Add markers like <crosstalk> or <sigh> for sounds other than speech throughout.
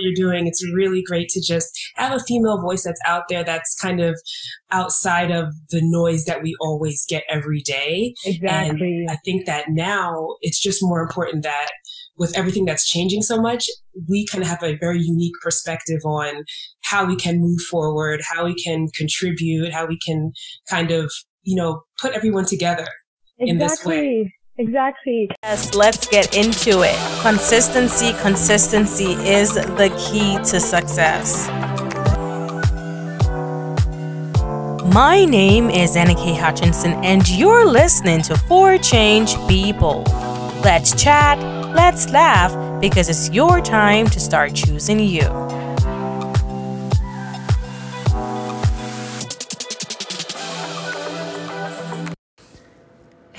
you're doing. It's really great to just have a female voice that's out there that's kind of outside of the noise that we always get every day. Exactly. And I think that now it's just more important that with everything that's changing so much, we kind of have a very unique perspective on how we can move forward, how we can contribute, how we can kind of, you know, put everyone together exactly. in this way. Exactly. Yes, let's get into it. Consistency, consistency is the key to success. My name is Anna K. Hutchinson, and you're listening to For Change Bold. Let's chat, let's laugh, because it's your time to start choosing you.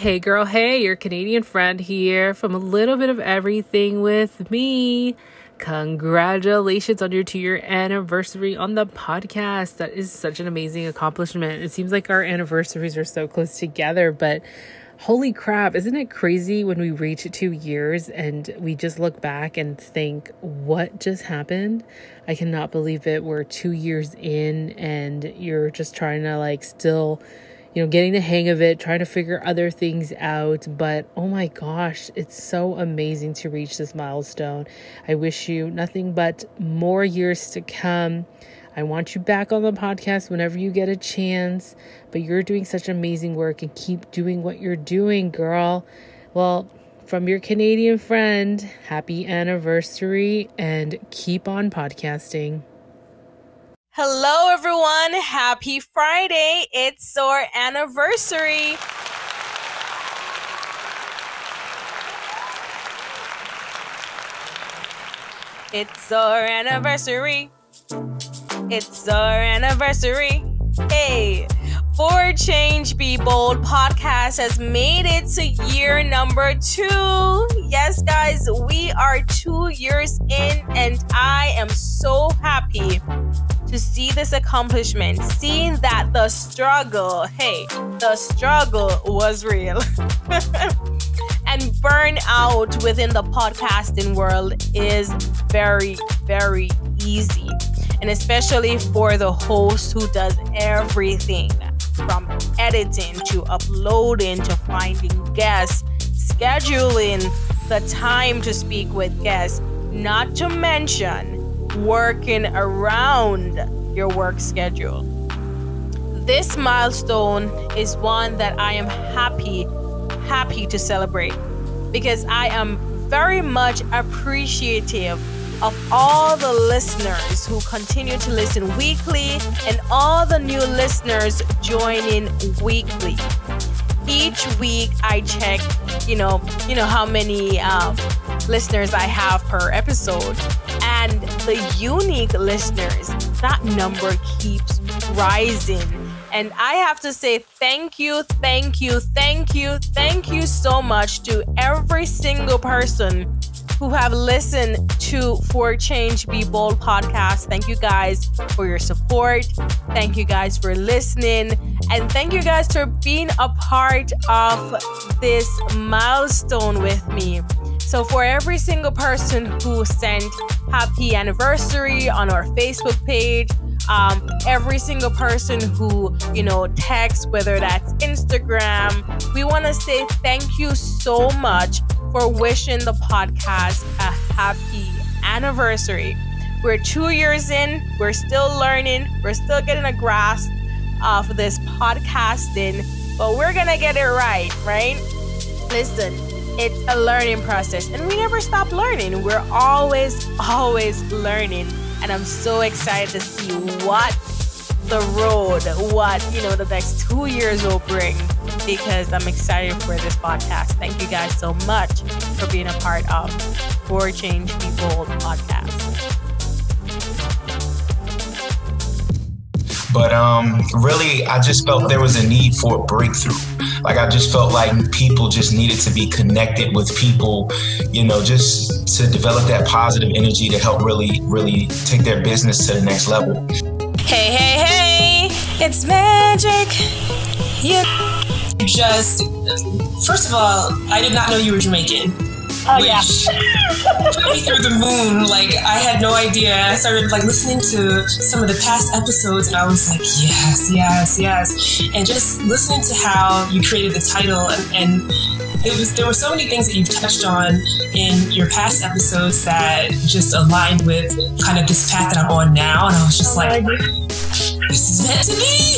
Hey girl, hey, your Canadian friend here from a little bit of everything with me. Congratulations on your two year anniversary on the podcast. That is such an amazing accomplishment. It seems like our anniversaries are so close together, but holy crap, isn't it crazy when we reach two years and we just look back and think, what just happened? I cannot believe it. We're two years in and you're just trying to like still you know, getting the hang of it, trying to figure other things out. But oh my gosh, it's so amazing to reach this milestone. I wish you nothing but more years to come. I want you back on the podcast whenever you get a chance. But you're doing such amazing work and keep doing what you're doing, girl. Well, from your Canadian friend, happy anniversary and keep on podcasting. Hello, everyone. Happy Friday. It's our anniversary. It's our anniversary. It's our anniversary. Hey, for Change Be Bold podcast has made it to year number two. Yes, guys, we are two years in, and I am so happy to see this accomplishment, seeing that the struggle, hey, the struggle was real. <laughs> and burnout within the podcasting world is very, very easy. And especially for the host who does everything from editing to uploading to finding guests, scheduling the time to speak with guests, not to mention working around your work schedule. This milestone is one that I am happy, happy to celebrate because I am very much appreciative of all the listeners who continue to listen weekly and all the new listeners joining weekly. Each week I check, you know, you know how many um, listeners I have per episode, and the unique listeners, that number keeps rising. And I have to say thank you, thank you, thank you, thank you so much to every single person who have listened to For Change Be Bold podcast. Thank you guys for your support. Thank you guys for listening. And thank you guys for being a part of this milestone with me. So, for every single person who sent happy anniversary on our Facebook page, um, every single person who, you know, texts, whether that's Instagram, we want to say thank you so much for wishing the podcast a happy anniversary. We're two years in, we're still learning, we're still getting a grasp of this podcasting, but we're gonna get it right, right? Listen, it's a learning process and we never stop learning. We're always, always learning. And I'm so excited to see what the road, what, you know, the next two years will bring because I'm excited for this podcast. Thank you guys so much for being a part of For Change Bold podcast. But um, really, I just felt there was a need for a breakthrough. Like I just felt like people just needed to be connected with people, you know, just to develop that positive energy to help really, really take their business to the next level. Hey, hey, hey! It's magic. You just first of all, I did not know you were Jamaican. Oh, yeah. put me through the moon. Like I had no idea. I started like listening to some of the past episodes, and I was like, yes, yes, yes. And just listening to how you created the title, and, and it was there were so many things that you've touched on in your past episodes that just aligned with kind of this path that I'm on now, and I was just like, this is meant to be.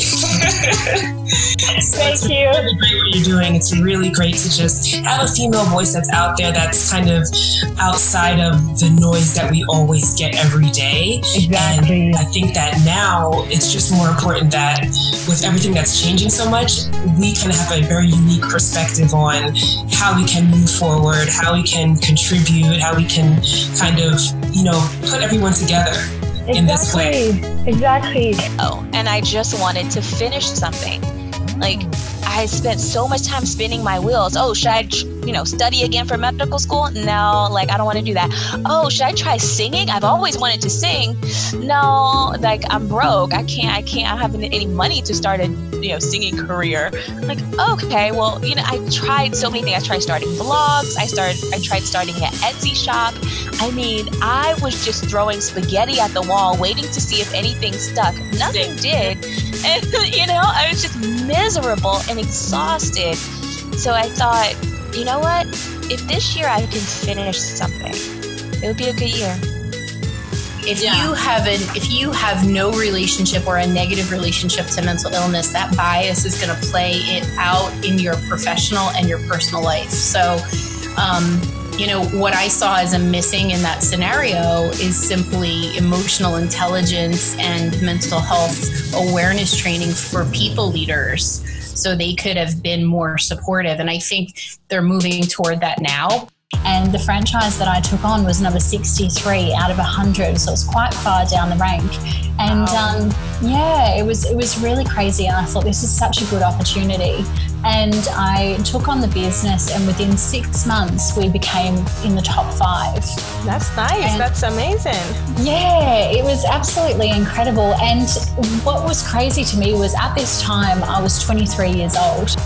so Thank it's you. Really great what you're doing. It's really great to just have a female voice that's out there that's kind of outside of the noise that we always get every day. Exactly. And I think that now it's just more important that with everything that's changing so much, we kind of have a very unique perspective on how we can move forward, how we can contribute, how we can kind of, you know, put everyone together exactly. in this way. Exactly. Oh, and I just wanted to finish something. Like I spent so much time spinning my wheels. Oh, should I, you know, study again for medical school? No, like I don't want to do that. Oh, should I try singing? I've always wanted to sing. No, like I'm broke. I can't. I can't. I don't have any money to start a, you know, singing career. I'm like, okay, well, you know, I tried so many things. I tried starting vlogs. I started. I tried starting an Etsy shop. I mean, I was just throwing spaghetti at the wall, waiting to see if anything stuck. Nothing did. And, <laughs> you know, I was just miserable and exhausted. So I thought, you know what? If this year I can finish something, it would be a good year. If yeah. you have an if you have no relationship or a negative relationship to mental illness, that bias is going to play it out in your professional and your personal life. So, um, you know, what I saw as a missing in that scenario is simply emotional intelligence and mental health awareness training for people leaders so they could have been more supportive. And I think they're moving toward that now. And the franchise that I took on was number 63 out of 100, so it was quite far down the rank. And wow. um, yeah, it was it was really crazy. And I thought this is such a good opportunity. And I took on the business, and within six months, we became in the top five. That's nice. And That's amazing. Yeah, it was absolutely incredible. And what was crazy to me was at this time, I was 23 years old.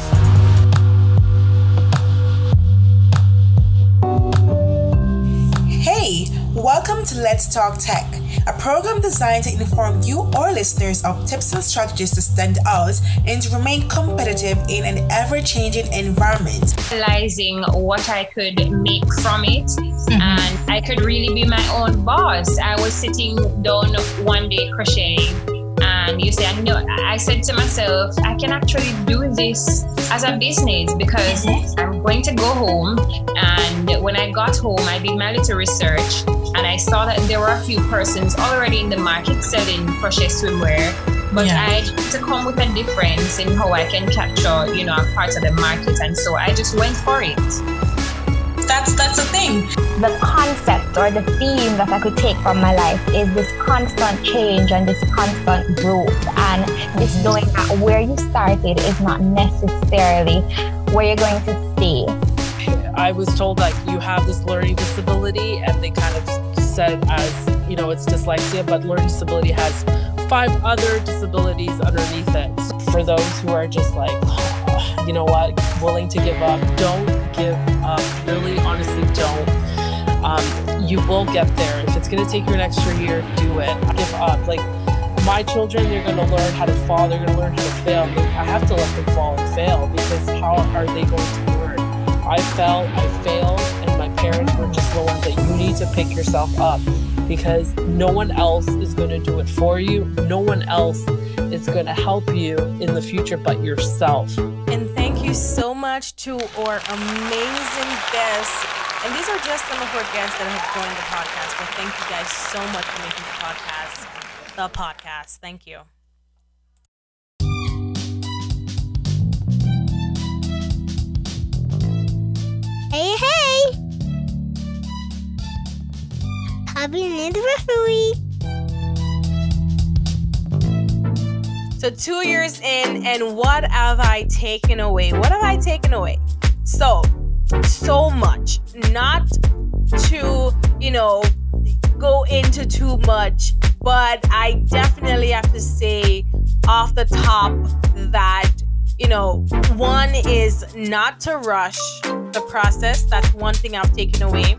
Welcome to Let's Talk Tech, a program designed to inform you, or listeners, of tips and strategies to stand out and to remain competitive in an ever changing environment. Realizing what I could make from it, mm-hmm. and I could really be my own boss. I was sitting down one day crocheting and you say, I know, I said to myself, I can actually do this as a business because I'm going to go home. And when I got home, I did my little research and I saw that there were a few persons already in the market selling crochet swimwear. But yeah. I had to come with a difference in how I can capture, you know, a part of the market. And so I just went for it that's that's the thing. The concept or the theme that I could take from my life is this constant change and this constant growth. And this mm-hmm. knowing that where you started is not necessarily where you're going to stay. I was told like you have this learning disability and they kind of said as you know it's dyslexia but learning disability has five other disabilities underneath it. For those who are just like you know what? Willing to give up. Don't give up. Really, honestly, don't. Um, you will get there. If it's going to take you an extra year, do it. Give up. Like my children, they're going to learn how to fall. They're going to learn how to fail. I have to let them fall and fail because how are they going to learn? I fell, I failed, and my parents were just the ones that you need to pick yourself up because no one else is going to do it for you. No one else is going to help you in the future but yourself. And thank you so much to our amazing guests. And these are just some of our guests that have joined the podcast. But thank you guys so much for making the podcast the podcast. Thank you. Hey, hey! Happy anniversary! So two years in, and what have I taken away? What have I taken away? So, so much. Not to, you know, go into too much, but I definitely have to say off the top that, you know, one is not to rush the process. That's one thing I've taken away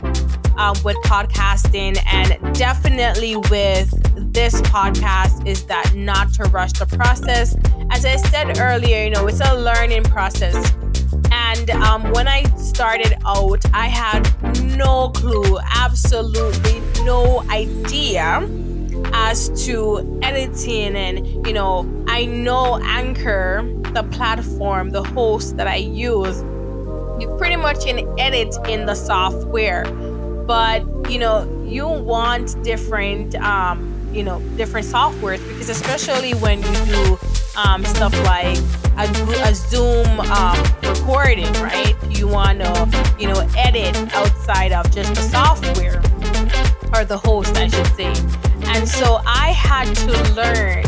um, with podcasting, and definitely with this podcast is that not to rush the process. As I said earlier, you know, it's a learning process. And um, when I started out, I had no clue, absolutely no idea as to editing and you know i know anchor the platform the host that i use you pretty much can edit in the software but you know you want different um you know different softwares because especially when you do um, stuff like a, a zoom um, recording right? You want to you know edit outside of just the software or the host i should say. And so I had to learn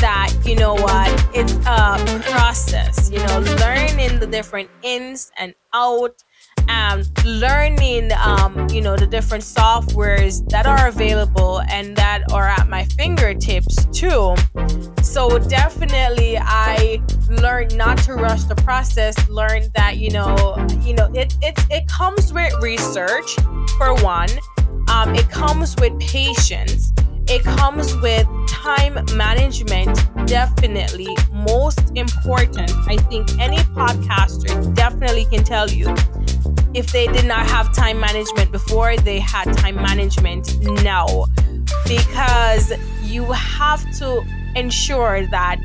that, you know what, it's a process, you know, learning the different ins and out and learning um, you know the different softwares that are available and that are at my fingertips too. So definitely i learned not to rush the process learned that you know you know it it, it comes with research for one. Um, it comes with patience. It comes with time management, definitely. Most important, I think any podcaster definitely can tell you if they did not have time management before, they had time management now. Because you have to ensure that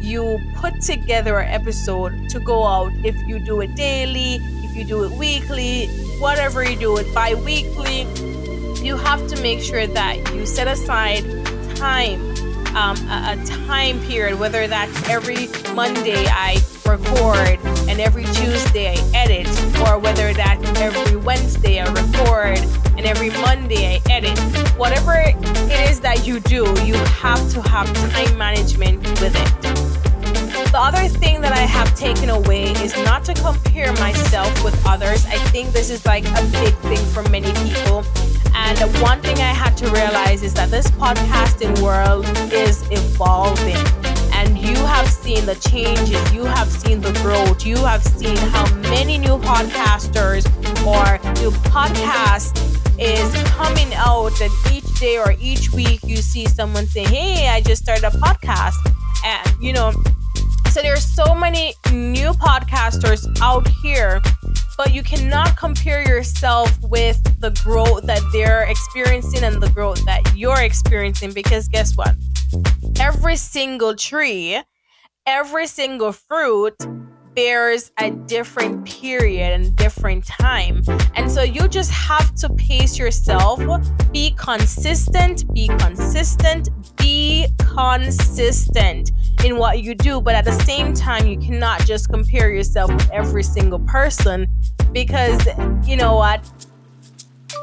you put together an episode to go out if you do it daily, if you do it weekly, whatever you do it bi weekly you have to make sure that you set aside time, um, a, a time period, whether that's every Monday I record and every Tuesday I edit, or whether that's every Wednesday I record and every Monday I edit. Whatever it is that you do, you have to have time management with it. The other thing that I have taken away is not to compare myself with others. I think this is like a big thing for many people. And one thing I had to realize is that this podcasting world is evolving. And you have seen the changes, you have seen the growth, you have seen how many new podcasters or new podcasts is coming out. And each day or each week you see someone say hey i just started a podcast. And you know so there's so many new podcasters out here, but you cannot compare yourself with the growth that they're experiencing and the growth that you're experiencing because guess what? Every single tree, every single fruit bears a different period and different time. And so you just have to pace yourself, be consistent, be consistent, be consistent in what you do. But at the same time, you cannot just compare yourself with every single person because you know what?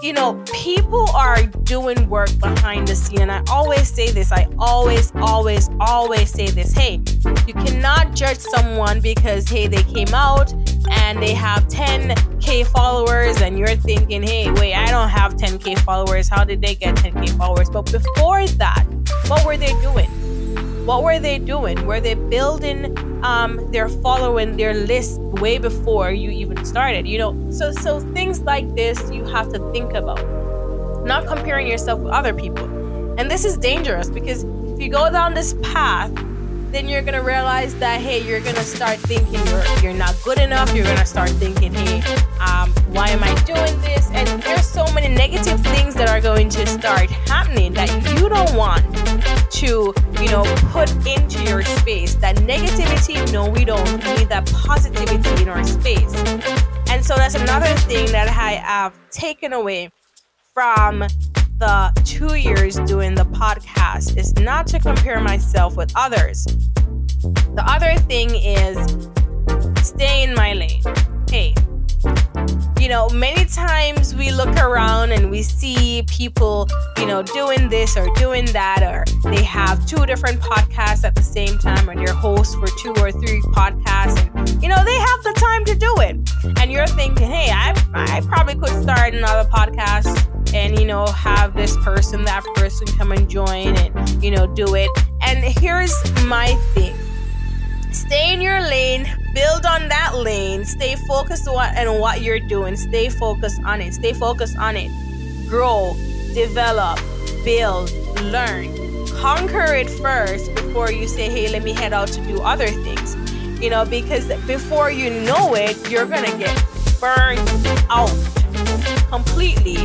You know, people are doing work behind the scene. And I always say this, I always, always, always say this. Hey, you cannot judge someone because, hey, they came out and they have 10K followers, and you're thinking, hey, wait, I don't have 10K followers. How did they get 10K followers? But before that, what were they doing? What were they doing? Were they building um, their following their list way before you even started? You know, so so things like this you have to think about. Not comparing yourself with other people. And this is dangerous because if you go down this path, then you're gonna realize that hey, you're gonna start thinking you're you're not good enough. You're gonna start thinking, hey, um, why am I doing this? And there's so many negative things that are going to start happening that you don't want to, you know, put into your space. That negativity, no, we don't. We need that positivity in our space. And so that's another thing that I have taken away from the two years doing the podcast is not to compare myself with others. The other thing is stay in my lane. Hey, you know, many times we look around and we see people, you know, doing this or doing that, or they have two different podcasts at the same time, or they're hosts for two or three podcasts, and you know, they have the time to do it. And you're thinking, hey, I, I probably could start another podcast and you know have this person that person come and join and you know do it and here's my thing stay in your lane, build on that lane, stay focused on what you're doing, stay focused on it, stay focused on it. Grow, develop, build, learn. Conquer it first before you say, hey, let me head out to do other things. You know, because before you know it, you're gonna get burned out completely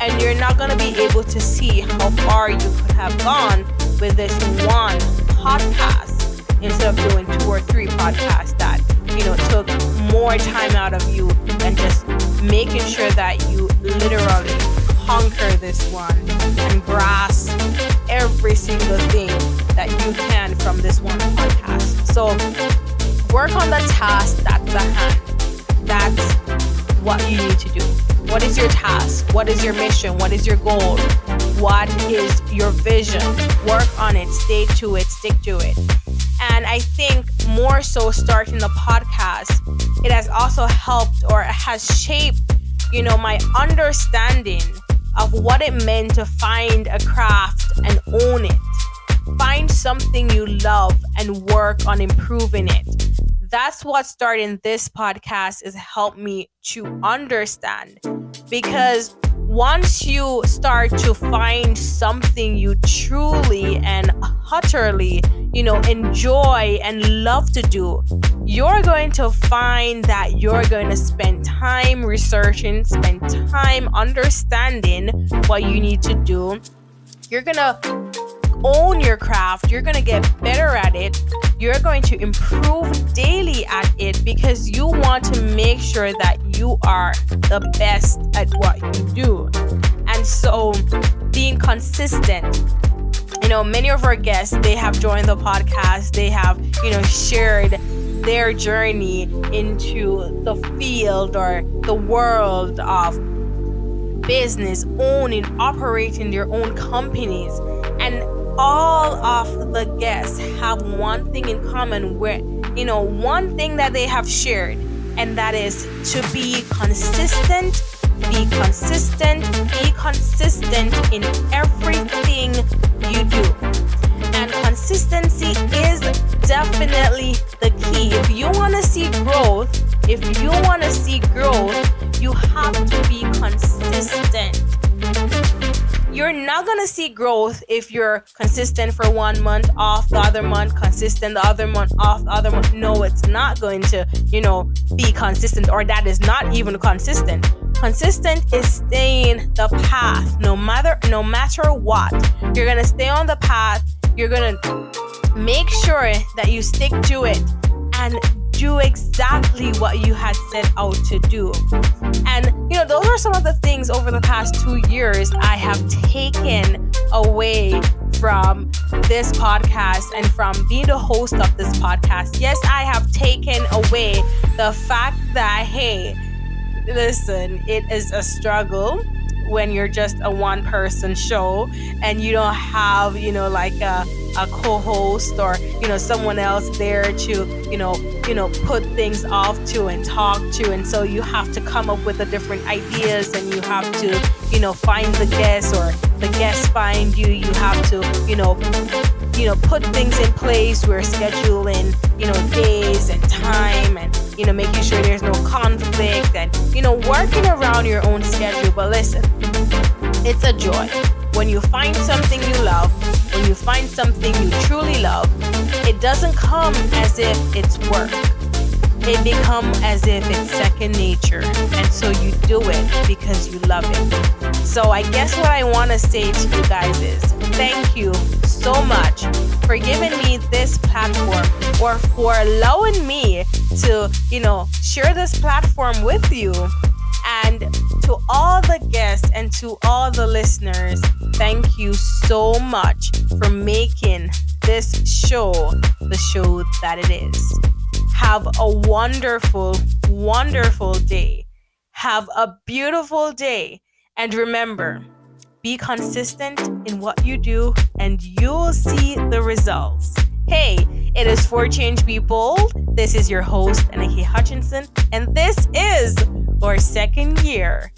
and you're not going to be able to see how far you could have gone with this one podcast instead of doing two or three podcasts that you know took more time out of you and just making sure that you literally conquer this one and grasp every single thing that you can from this one podcast so work on the task that's at hand that's what you need to do what is your task? What is your mission? What is your goal? What is your vision? Work on it, stay to it, stick to it. And I think more so starting the podcast, it has also helped or has shaped, you know, my understanding of what it meant to find a craft and own it. Find something you love and work on improving it that's what starting this podcast has helped me to understand because once you start to find something you truly and utterly, you know, enjoy and love to do, you're going to find that you're going to spend time researching, spend time understanding what you need to do. You're going to own your craft, you're going to get better at it. You're going to improve daily at it because you want to make sure that you are the best at what you do. And so, being consistent. You know, many of our guests, they have joined the podcast, they have, you know, shared their journey into the field or the world of business, owning, operating their own companies. And all of the guests have one thing in common where you know one thing that they have shared and that is to be consistent be consistent be consistent in everything you do. And consistency is definitely the key. If you want to see growth if you want to see growth you have to be consistent you're not gonna see growth if you're consistent for one month off the other month consistent the other month off the other month. No it's not going to you know be consistent or that is not even consistent. Consistent is staying the path. No matter no matter what you're gonna stay on the path. You're gonna make sure that you stick to it. And do exactly what you had set out to do. And, you know, those are some of the things over the past two years I have taken away from this podcast and from being the host of this podcast. Yes, I have taken away the fact that, hey, listen, it is a struggle when you're just a one person show and you don't have, you know, like a, a co-host or, you know, someone else there to, you know, you know, put things off to and talk to. And so you have to come up with the different ideas and you have to, you know, find the guests or the guests find you. You have to, you know, you know, put things in place. We're scheduling, you know, days and time and, you know, making sure there's no conflict and, you know, working around your own schedule. But listen, it's a joy. When you find something you love, when you find something you truly love, it doesn't come as if it's work. It become as if it's second nature. And so you do it because you love it. So I guess what I want to say to you guys is thank you so much for giving me this platform or for allowing me to, you know, share this platform with you. And to all the guests and to all the listeners, thank you so much for making this show the show that it is. Have a wonderful, wonderful day. Have a beautiful day. And remember, be consistent in what you do, and you'll see the results. Hey, it is For Change Be Bold. This is your host, Aniki Hutchinson, and this is our second year.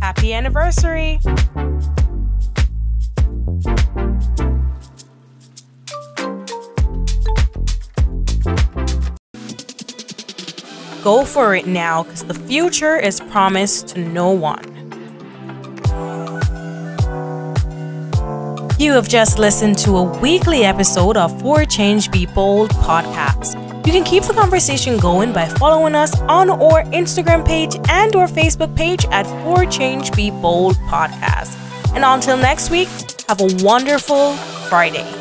Happy anniversary! Go for it now because the future is promised to no one. You have just listened to a weekly episode of For Change Be Bold podcast. You can keep the conversation going by following us on our Instagram page and our Facebook page at For Change Be Bold podcast. And until next week, have a wonderful Friday.